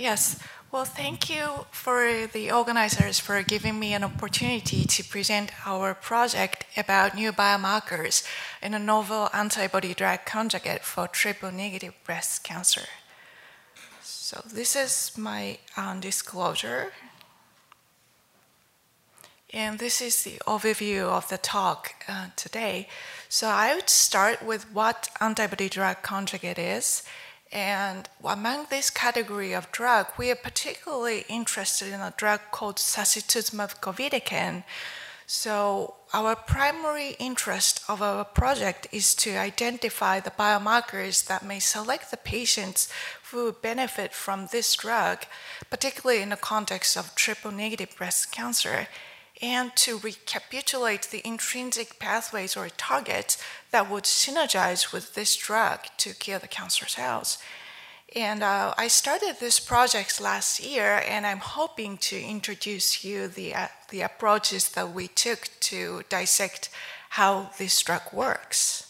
Yes. Well, thank you for the organizers for giving me an opportunity to present our project about new biomarkers in a novel antibody drug conjugate for triple negative breast cancer. So this is my um, disclosure. And this is the overview of the talk uh, today. So I would start with what antibody drug conjugate is and among this category of drug, we are particularly interested in a drug called sacituzumab govitecan. So our primary interest of our project is to identify the biomarkers that may select the patients who benefit from this drug, particularly in the context of triple negative breast cancer and to recapitulate the intrinsic pathways or targets that would synergize with this drug to kill the cancer cells. And uh, I started this project last year, and I'm hoping to introduce you the, uh, the approaches that we took to dissect how this drug works.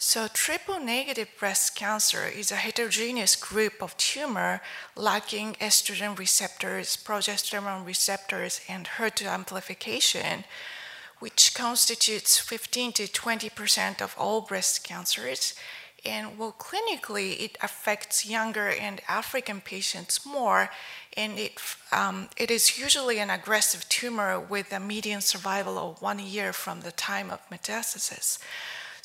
So, triple negative breast cancer is a heterogeneous group of tumor lacking estrogen receptors, progesterone receptors, and HER2 amplification, which constitutes 15 to 20 percent of all breast cancers. And well, clinically, it affects younger and African patients more, and it, um, it is usually an aggressive tumor with a median survival of one year from the time of metastasis.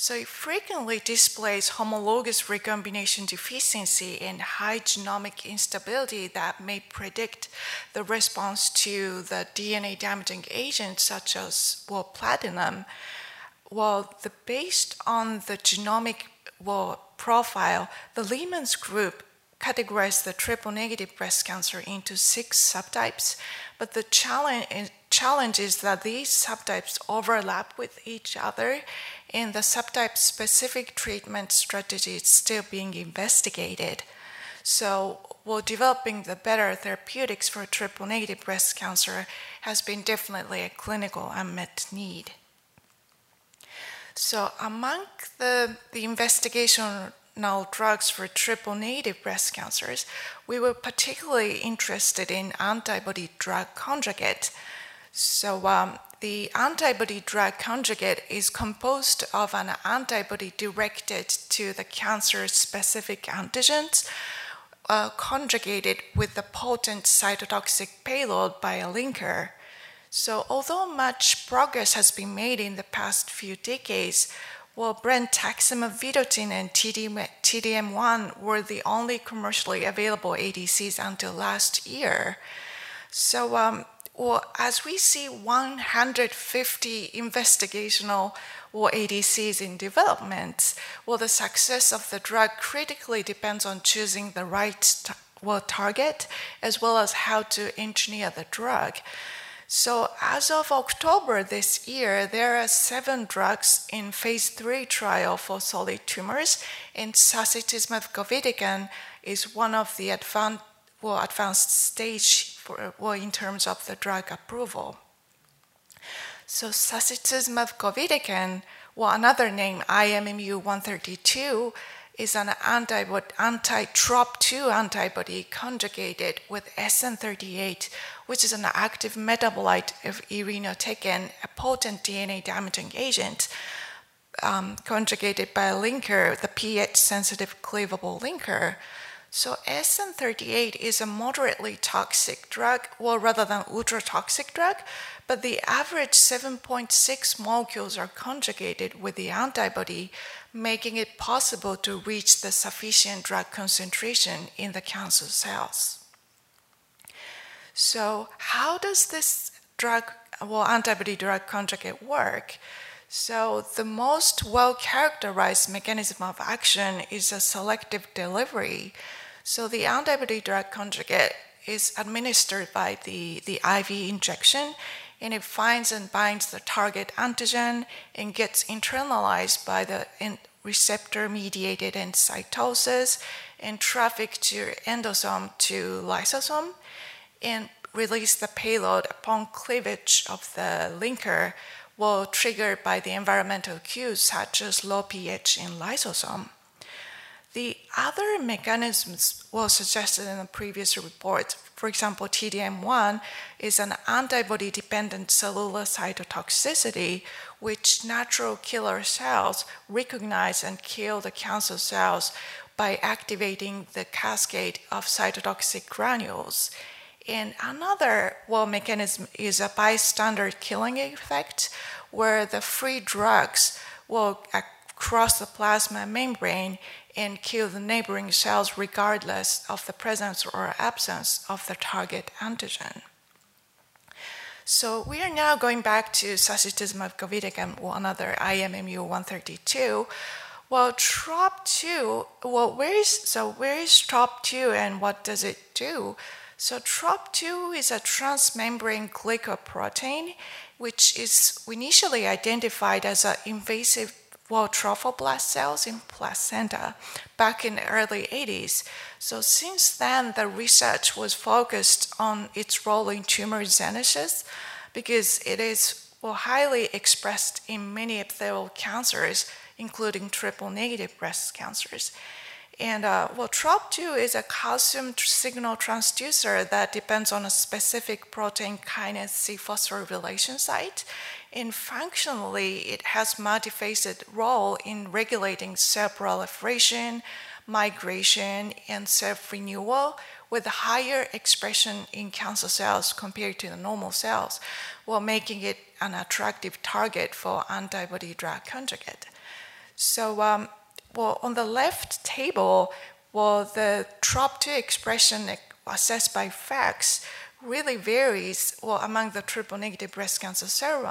So it frequently displays homologous recombination deficiency and high genomic instability that may predict the response to the DNA damaging agents such as well, platinum. Well, the, based on the genomic well, profile, the Lehman's group categorized the triple negative breast cancer into six subtypes, but the challenge, challenge is that these subtypes overlap with each other and the subtype specific treatment strategy is still being investigated. So, well, developing the better therapeutics for triple negative breast cancer has been definitely a clinical unmet need. So, among the, the investigational drugs for triple negative breast cancers, we were particularly interested in antibody drug conjugate. So, um, the antibody drug conjugate is composed of an antibody directed to the cancer specific antigens. Uh, conjugated with the potent cytotoxic payload by a linker. So, although much progress has been made in the past few decades, well, brentuximab vedotin and TDM, 1 were the only commercially available ADCs until last year. So, um, well, as we see 150 investigational or ADCs in development, well, the success of the drug critically depends on choosing the right well, target as well as how to engineer the drug. So, as of October this year, there are seven drugs in phase three trial for solid tumors, and sacituzumab govitecan is one of the advanced, well, advanced stage for, well, in terms of the drug approval. So, sacituzumab govitecan, well, another name IMMU 132, is an anti-TROP2 antibody conjugated with SN38, which is an active metabolite of irinotecan, a potent DNA damaging agent, um, conjugated by a linker, the pH-sensitive cleavable linker. So SN38 is a moderately toxic drug, well, rather than ultra toxic drug, but the average 7.6 molecules are conjugated with the antibody, making it possible to reach the sufficient drug concentration in the cancer cells. So, how does this drug, well, antibody drug conjugate work? So, the most well characterized mechanism of action is a selective delivery. So, the antibody drug conjugate is administered by the, the IV injection and it finds and binds the target antigen and gets internalized by the receptor mediated endocytosis and traffic to endosome to lysosome and release the payload upon cleavage of the linker will triggered by the environmental cues such as low pH in lysosome. The other mechanisms were suggested in the previous report. For example, TDM1 is an antibody dependent cellular cytotoxicity, which natural killer cells recognize and kill the cancer cells by activating the cascade of cytotoxic granules. And another well mechanism is a bystander killing effect, where the free drugs will cross the plasma membrane and kill the neighboring cells regardless of the presence or absence of the target antigen. So we are now going back to sacituzumab govitecan or another IMMU 132. Well, TROP2, well, where is, so where is TROP2 and what does it do? So TROP2 is a transmembrane glycoprotein, which is initially identified as an invasive well, trophoblast cells in placenta back in the early 80s. So since then, the research was focused on its role in tumor genesis because it is well, highly expressed in many epithelial cancers, including triple negative breast cancers. And uh, well, TROP2 is a calcium signal transducer that depends on a specific protein kinase C phosphorylation site. And functionally, it has multifaceted role in regulating cell proliferation, migration, and self-renewal with higher expression in cancer cells compared to the normal cells, while making it an attractive target for antibody drug conjugate. So, um, well, on the left table, well, the TROP2 expression assessed by FACS really varies well, among the triple negative breast cancer cell,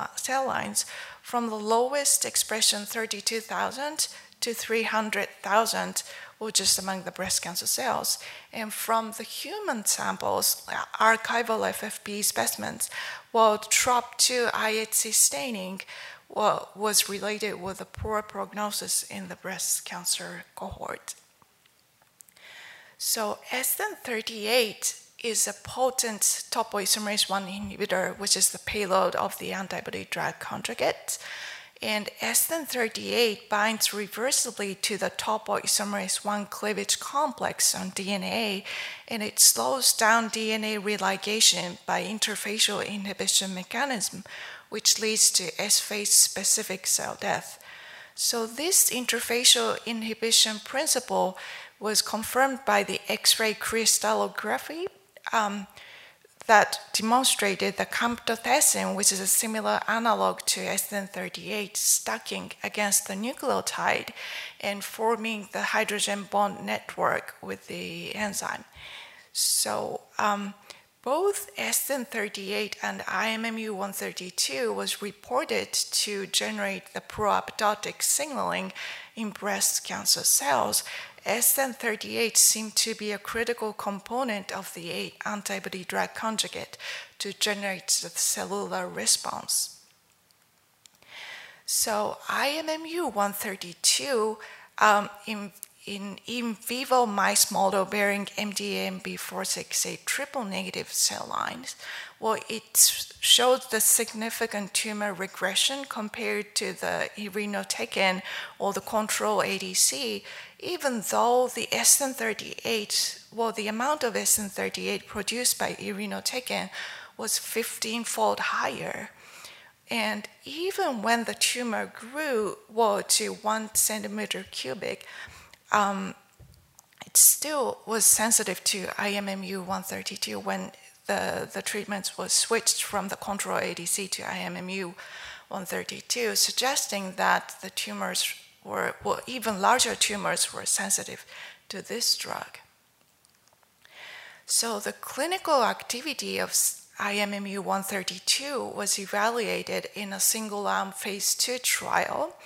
lines from the lowest expression 32,000 to 300,000 or just among the breast cancer cells. And from the human samples, uh, archival FFPE specimens, well, TROP2 IHC staining well, was related with a poor prognosis in the breast cancer cohort. So SN38 is a potent topoisomerase 1 inhibitor, which is the payload of the antibody drug conjugate. And SN38 binds reversibly to the topoisomerase 1 cleavage complex on DNA, and it slows down DNA religation by interfacial inhibition mechanism, which leads to S phase specific cell death. So, this interfacial inhibition principle was confirmed by the X ray crystallography um, that demonstrated the camptothecin, which is a similar analog to SN38, stacking against the nucleotide and forming the hydrogen bond network with the enzyme. So, um, both SN38 and IMMU132 was reported to generate the pro-apoptotic signaling in breast cancer cells. SN38 seemed to be a critical component of the antibody drug conjugate to generate the cellular response. So IMMU132 um, in in in vivo mice model bearing MDAMB468 triple negative cell lines, well, it showed the significant tumor regression compared to the irinotecan or the control ADC, even though the SN38, well, the amount of SN38 produced by irinotecan was 15 fold higher. And even when the tumor grew well, to one centimeter cubic, um, it still was sensitive to IMMU 132 when the, the treatment was switched from the control ADC to IMMU 132, suggesting that the tumors were, well, even larger tumors were sensitive to this drug. So the clinical activity of IMMU 132 was evaluated in a single arm phase 2 trial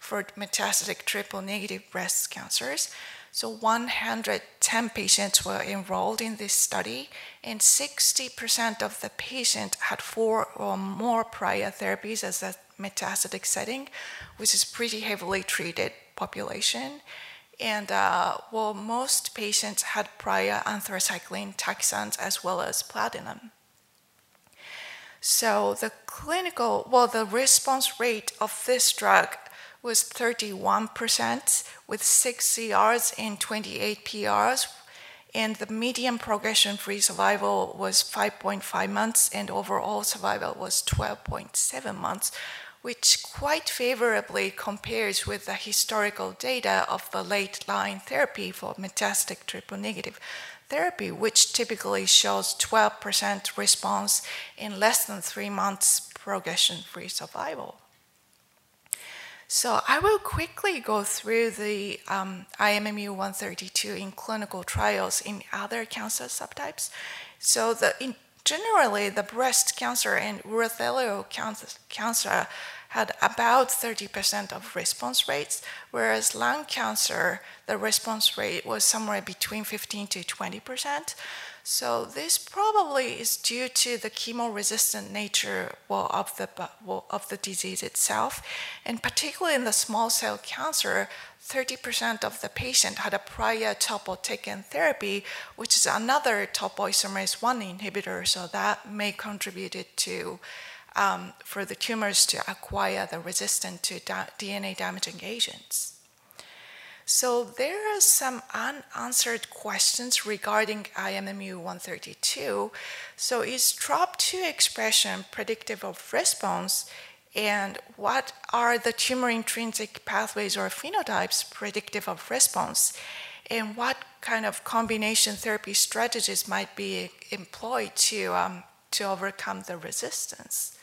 for metastatic triple negative breast cancers. So 110 patients were enrolled in this study, and 60% of the patients had four or more prior therapies as a metastatic setting, which is pretty heavily treated population. And uh, well, most patients had prior anthracycline, taxanes, as well as platinum. So the clinical, well, the response rate of this drug was 31%, with six CRs and 28 PRs, and the median progression-free survival was 5.5 months, and overall survival was 12.7 months, which quite favorably compares with the historical data of the late-line therapy for metastatic triple-negative therapy, which typically shows 12% response in less than three months progression-free survival. So I will quickly go through the um, IMMU-132 in clinical trials in other cancer subtypes. So the, in, generally, the breast cancer and urothelial cancer had about 30% of response rates, whereas lung cancer, the response rate was somewhere between 15 to 20%. So this probably is due to the chemo-resistant nature of, the, of the disease itself, and particularly in the small cell cancer, 30% of the patient had a prior topotecan therapy, which is another topoisomerase 1 inhibitor, so that may contribute to um, for the tumors to acquire the resistance to da- DNA damaging agents. So there are some unanswered questions regarding IMMU 132. So is TROP2 expression predictive of response? And what are the tumor intrinsic pathways or phenotypes predictive of response? And what kind of combination therapy strategies might be employed to, um, to overcome the resistance?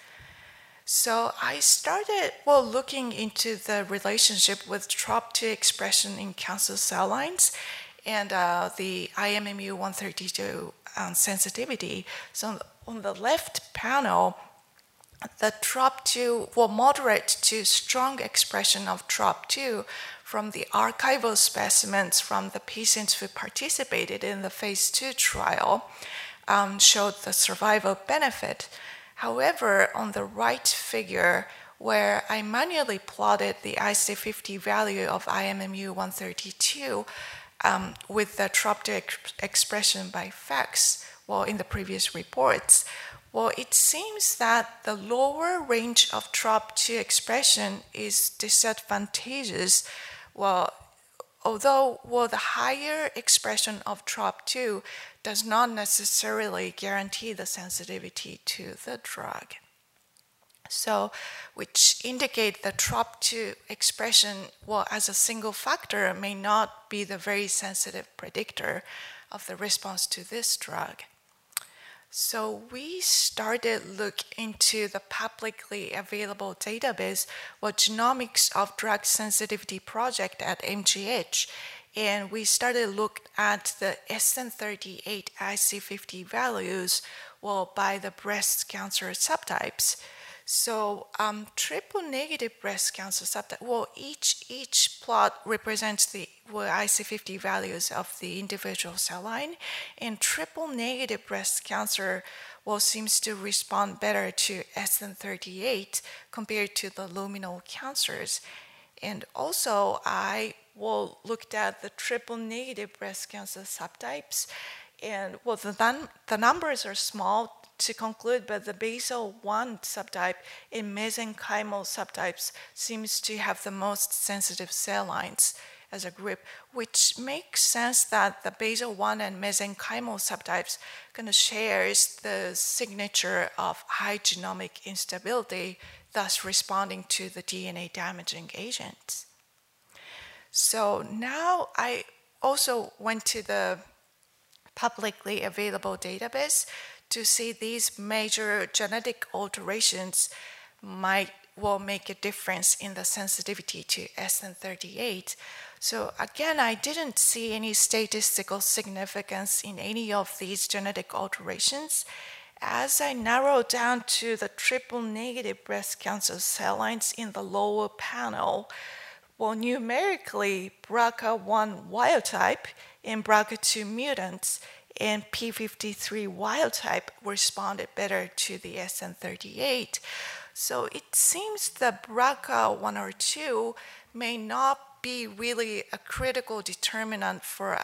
So I started well looking into the relationship with TROP2 expression in cancer cell lines and uh, the IMMU 132 um, sensitivity. So on the left panel, the TROP2 well moderate to strong expression of TROP2 from the archival specimens from the patients who participated in the phase two trial um, showed the survival benefit. However, on the right figure, where I manually plotted the IC50 value of IMMU 132 um, with the TROP2 ex- expression by FACS, well, in the previous reports, well, it seems that the lower range of TROP2 expression is disadvantageous. Well, although well, the higher expression of TROP2 does not necessarily guarantee the sensitivity to the drug. So, which indicate the TROP2 expression, well, as a single factor, may not be the very sensitive predictor of the response to this drug. So we started look into the publicly available database, well, Genomics of Drug Sensitivity Project at MGH, and we started look at the SN38 IC50 values well by the breast cancer subtypes. So um, triple negative breast cancer subtype. Well, each each plot represents the well, IC50 values of the individual cell line, and triple negative breast cancer well seems to respond better to SN38 compared to the luminal cancers. And also, I well, looked at the triple negative breast cancer subtypes. And well, the, the numbers are small to conclude, but the basal 1 subtype in mesenchymal subtypes seems to have the most sensitive cell lines as a group, which makes sense that the basal 1 and mesenchymal subtypes kind of shares the signature of high genomic instability, thus responding to the DNA damaging agents. So now I also went to the publicly available database to see these major genetic alterations might will make a difference in the sensitivity to SN38. So again, I didn't see any statistical significance in any of these genetic alterations. As I narrowed down to the triple negative breast cancer cell lines in the lower panel, well, numerically, BRCA1 wild type and BRCA2 mutants and P53 wild type responded better to the SN38. So it seems the BRCA1 or 2 may not be really a critical determinant for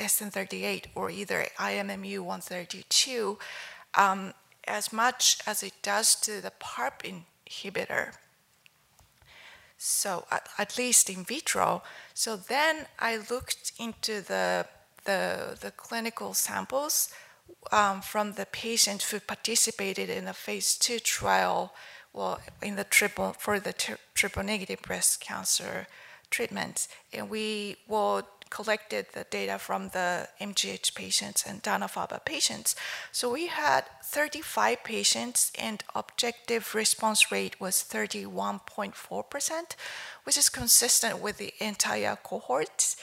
SN38 or either IMMU 132 um, as much as it does to the PARP inhibitor. So at, at least in vitro. So then I looked into the the, the clinical samples um, from the patients who participated in the phase two trial, well, in the triple for the triple negative breast cancer treatment, and we will collected the data from the MGH patients and Dana-Farber patients. So we had 35 patients, and objective response rate was 31.4%, which is consistent with the entire cohort.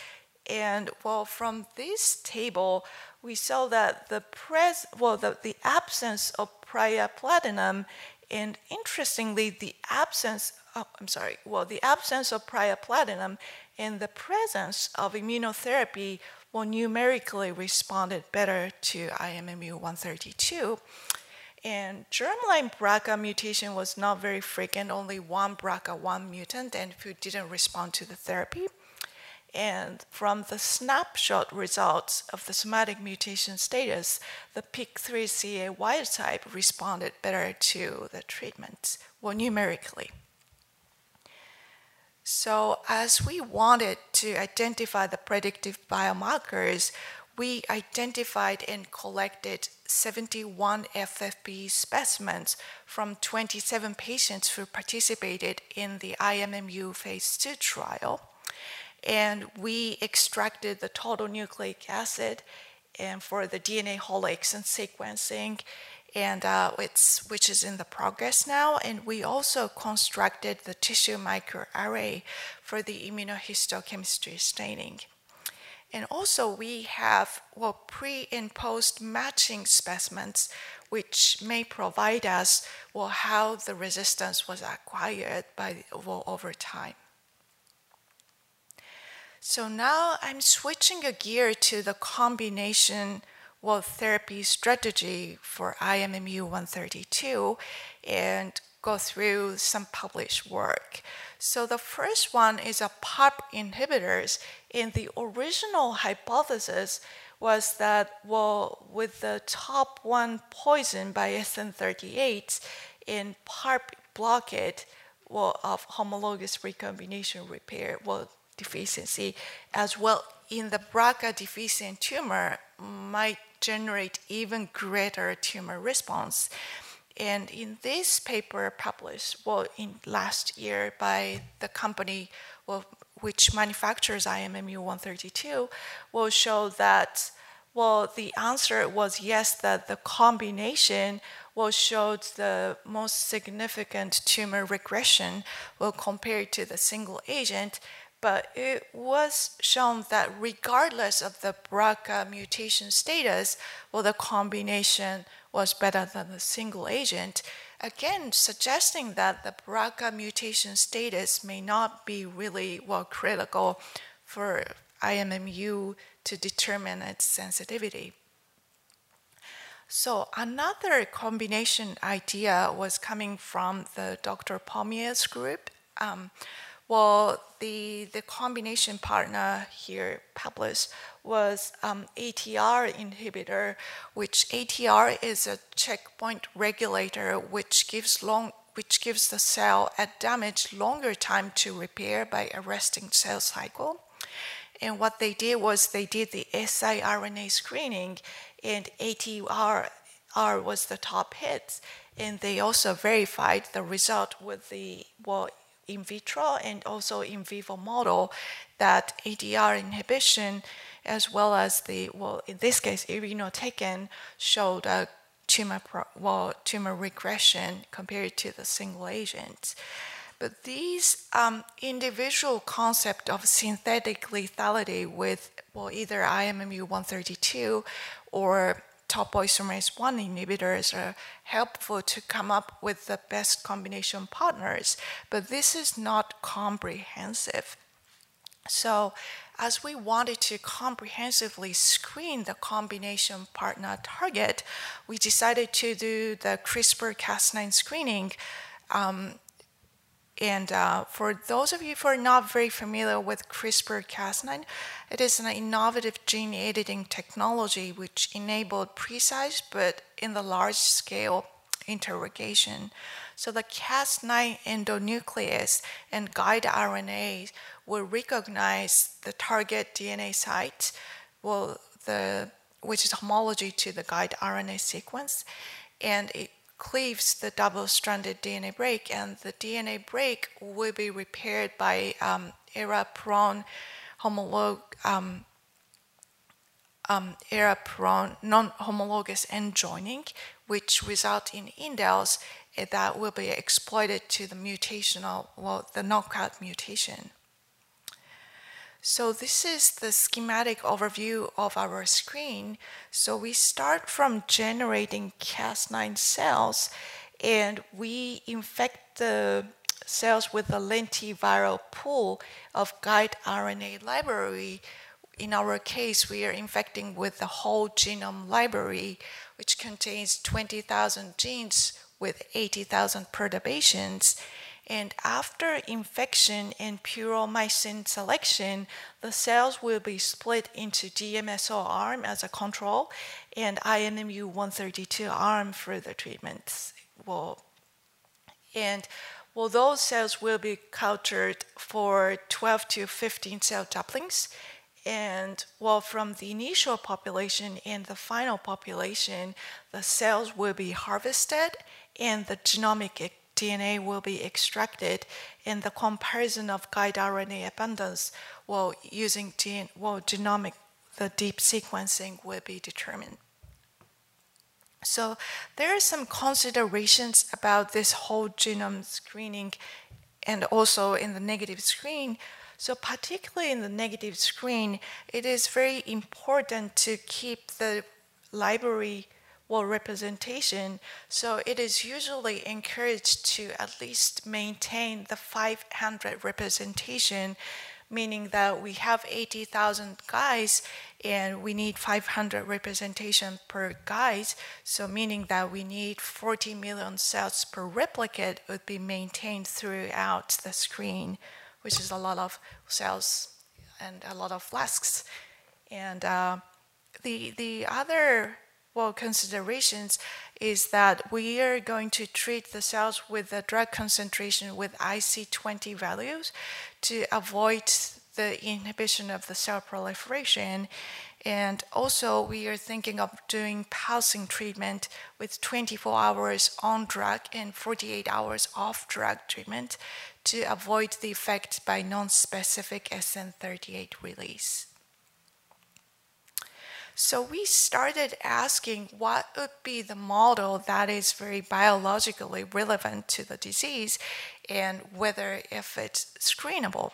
And well, from this table, we saw that the pres well the, the absence of prior platinum and interestingly the absence oh, I'm sorry well the absence of prior platinum and the presence of immunotherapy will numerically responded better to IMMU 132. And germline BRCA mutation was not very frequent, only one BRCA1 mutant, and who didn't respond to the therapy. And from the snapshot results of the somatic mutation status, the PIK3CA wild type responded better to the treatment, well, numerically. So, as we wanted to identify the predictive biomarkers, we identified and collected 71 FFP specimens from 27 patients who participated in the IMMU phase 2 trial. And we extracted the total nucleic acid and for the DNA whole exon sequencing and uh, it's which is in the progress now. And we also constructed the tissue microarray for the immunohistochemistry staining. And also we have well pre and post matching specimens, which may provide us well how the resistance was acquired by well, over time. So now I'm switching a gear to the combination well therapy strategy for IMMU 132 and go through some published work. So the first one is a PARP inhibitors. And the original hypothesis was that, well, with the top one poison by SN38 in PARP blockade well, of homologous recombination repair, well, deficiency, as well in the BRCA deficient tumor might generate even greater tumor response. And in this paper published, well, in last year by the company, well, which manufactures IMMU 132, will show that, well, the answer was yes, that the combination will show the most significant tumor regression well compared to the single agent but it was shown that regardless of the BRCA mutation status, well, the combination was better than the single agent, again suggesting that the BRCA mutation status may not be really well critical for IMMU to determine its sensitivity. So another combination idea was coming from the Dr. Pommier's group. Um, well, the, the combination partner here published was um, ATR inhibitor, which ATR is a checkpoint regulator which gives long which gives the cell a damage longer time to repair by arresting cell cycle. And what they did was they did the siRNA screening, and ATR was the top hit. And they also verified the result with the well in vitro and also in vivo model that ADR inhibition, as well as the, well, in this case, irinotecan, showed a tumor, well, tumor regression compared to the single agent. But these um, individual concept of synthetic lethality with well, either IMMU 132 or topoisomerase 1 inhibitors are helpful to come up with the best combination partners, but this is not comprehensive. So, as we wanted to comprehensively screen the combination partner target, we decided to do the CRISPR Cas9 screening um, and uh, for those of you who are not very familiar with CRISPR Cas9, it is an innovative gene editing technology which enabled precise but in the large scale interrogation. So the Cas9 endonuclease and guide RNA will recognize the target DNA site, well, the, which is homology to the guide RNA sequence, and it cleaves the double-stranded DNA break, and the DNA break will be repaired by um, ERA-prone homolog um, um, ERA-prone non-homologous end joining, which result in indels that will be exploited to the mutational, well, the knockout mutation. So this is the schematic overview of our screen. So we start from generating Cas9 cells and we infect the cells with a lentiviral pool of guide RNA library in our case, we are infecting with the whole genome library, which contains 20,000 genes with 80,000 perturbations. And after infection and puromycin selection, the cells will be split into DMSO arm as a control and IMMU 132 arm for the treatments. Well, and well, those cells will be cultured for 12 to 15 cell doublings and well, from the initial population and the final population, the cells will be harvested and the genomic DNA will be extracted, and the comparison of guide RNA abundance while using gen- well, genomic, the deep sequencing will be determined. So there are some considerations about this whole genome screening and also in the negative screen so particularly in the negative screen, it is very important to keep the library well representation. So it is usually encouraged to at least maintain the 500 representation, meaning that we have 80,000 guys and we need 500 representation per guide. So meaning that we need 40 million cells per replicate would be maintained throughout the screen which is a lot of cells and a lot of flasks. And uh, the the other well considerations is that we are going to treat the cells with the drug concentration with IC20 values to avoid the inhibition of the cell proliferation. And also, we are thinking of doing pulsing treatment with 24 hours on drug and 48 hours off drug treatment to avoid the effect by non-specific SN38 release. So we started asking what would be the model that is very biologically relevant to the disease and whether if it's screenable.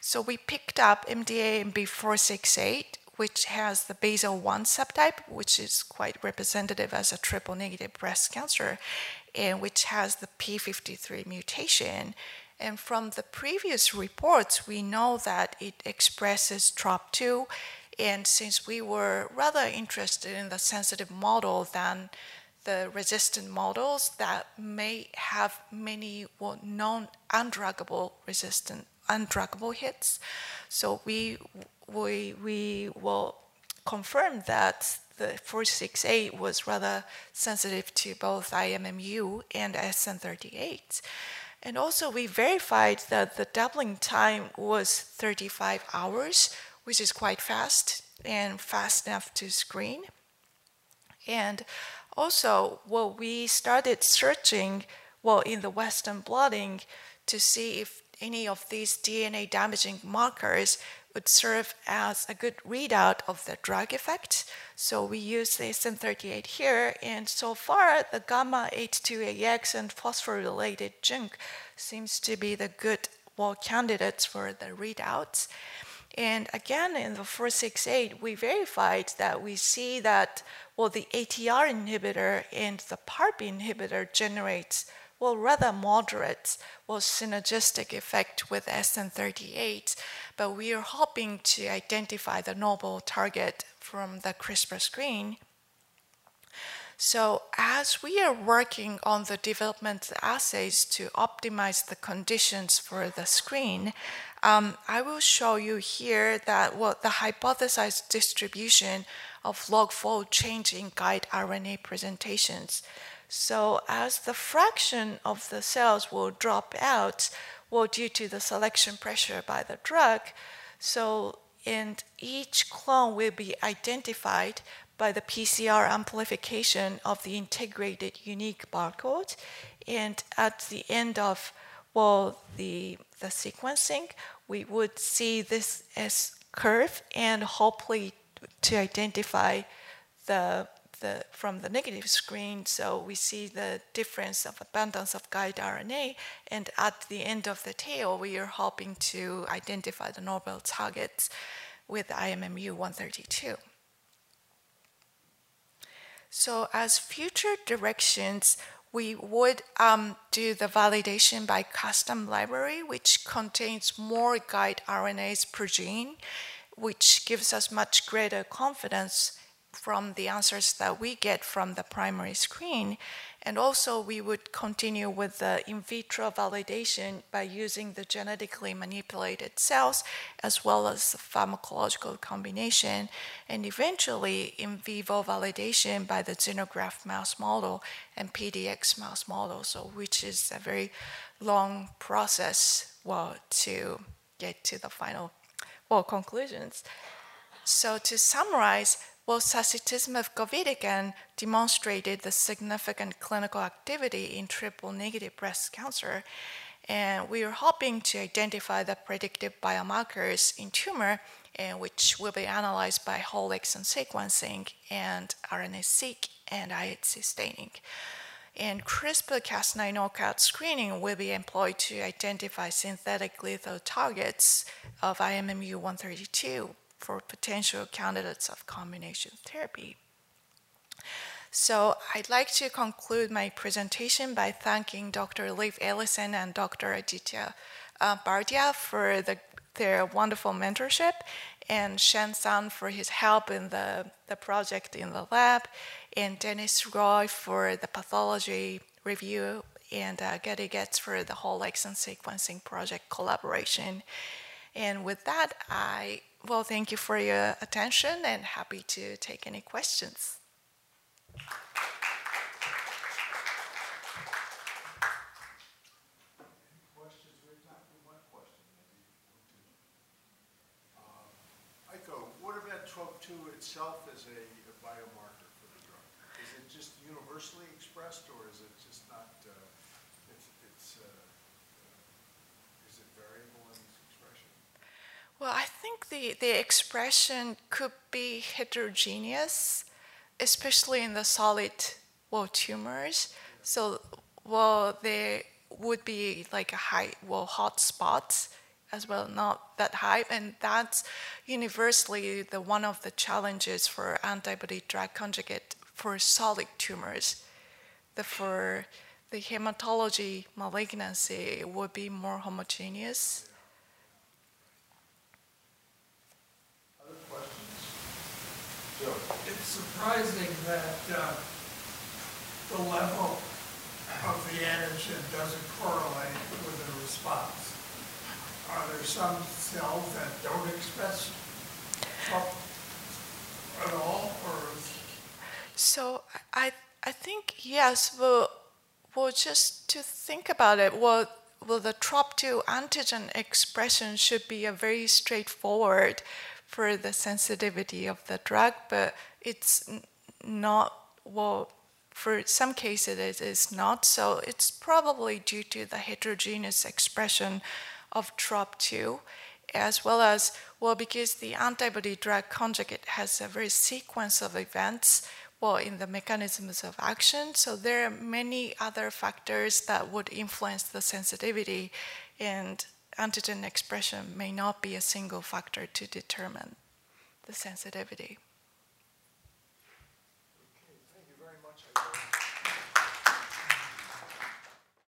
So we picked up MDA-MB468, which has the basal 1 subtype, which is quite representative as a triple negative breast cancer, and which has the P53 mutation. And from the previous reports, we know that it expresses TROP2. And since we were rather interested in the sensitive model than the resistant models that may have many well, non undruggable resistant undruggable hits, so we we we will confirm that the 468 was rather sensitive to both IMMU and SN38. And also, we verified that the doubling time was 35 hours, which is quite fast and fast enough to screen. And also, well, we started searching, well, in the Western blotting to see if any of these DNA damaging markers would serve as a good readout of the drug effect. So we use the SN38 here, and so far the gamma H2AX and phosphorylated junk seems to be the good well candidates for the readouts. And again, in the 468, we verified that we see that well the ATR inhibitor and the PARP inhibitor generates well rather moderate well synergistic effect with SN38 but we are hoping to identify the novel target from the CRISPR screen. So, as we are working on the development assays to optimize the conditions for the screen, um, I will show you here that what the hypothesized distribution of log fold change in guide RNA presentations. So as the fraction of the cells will drop out, well, due to the selection pressure by the drug, so and each clone will be identified by the PCR amplification of the integrated unique barcode. And at the end of well, the, the sequencing, we would see this as curve and hopefully to identify the, the from the negative screen. So we see the difference of abundance of guide RNA. And at the end of the tail, we are hoping to identify the novel targets with IMMU 132. So as future directions, we would um, do the validation by custom library, which contains more guide RNAs per gene, which gives us much greater confidence from the answers that we get from the primary screen. And also, we would continue with the in vitro validation by using the genetically manipulated cells as well as the pharmacological combination, and eventually in vivo validation by the xenograft mouse model and PDX mouse model, so which is a very long process well, to get to the final well, conclusions. So to summarize, well, sacituzumab govitecan demonstrated the significant clinical activity in triple negative breast cancer, and we are hoping to identify the predictive biomarkers in tumor, and which will be analyzed by whole exome sequencing and RNA-seq and IHC staining. And CRISPR-Cas9 knockout screening will be employed to identify synthetic lethal targets of IMMU 132 for potential candidates of combination therapy. So I'd like to conclude my presentation by thanking Dr. Liv Ellison and Dr. Aditya uh, Bardia for the, their wonderful mentorship and Shen San for his help in the, the project in the lab and Dennis Roy for the pathology review and uh, Getty Getz for the whole exome sequencing project collaboration. And with that, I well, thank you for your attention and happy to take any questions. Eiko, what about TROP2 itself as a a biomarker for the drug? Is it just universally expressed, or is it just not, uh, it's, it's, uh, uh, is it variable in its expression? Well, I think the, the expression could be heterogeneous, especially in the solid well tumors. So, well, there would be like a high well hot spots as well, not that high, and that's universally the one of the challenges for antibody drug conjugate for solid tumors. The for the hematology malignancy would be more homogeneous. Other questions? Joe? It's surprising that uh, the level of the antigen doesn't correlate with the response. Are there some cells that don't express at all, or So I I think yes. Well, well, just to think about it, well, well, the TROP2 antigen expression should be a very straightforward for the sensitivity of the drug, but it's not well. For some cases, it is not. So it's probably due to the heterogeneous expression of TROP2, as well as well because the antibody drug conjugate has a very sequence of events well in the mechanisms of action so there are many other factors that would influence the sensitivity and antigen expression may not be a single factor to determine the sensitivity